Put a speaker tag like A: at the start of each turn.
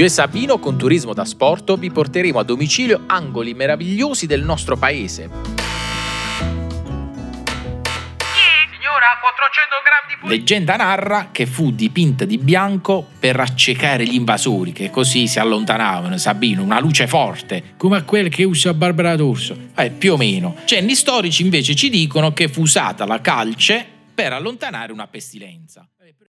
A: Io e Sabino con Turismo da Sporto vi porteremo a domicilio angoli meravigliosi del nostro paese.
B: Signora, 400 grammi di
A: Leggenda narra che fu dipinta di bianco per accecare gli invasori, che così si allontanavano, Sabino, una luce forte, come quel quella che usa Barbara D'Urso. Eh, più o meno. Cenni storici invece ci dicono che fu usata la calce per allontanare una pestilenza.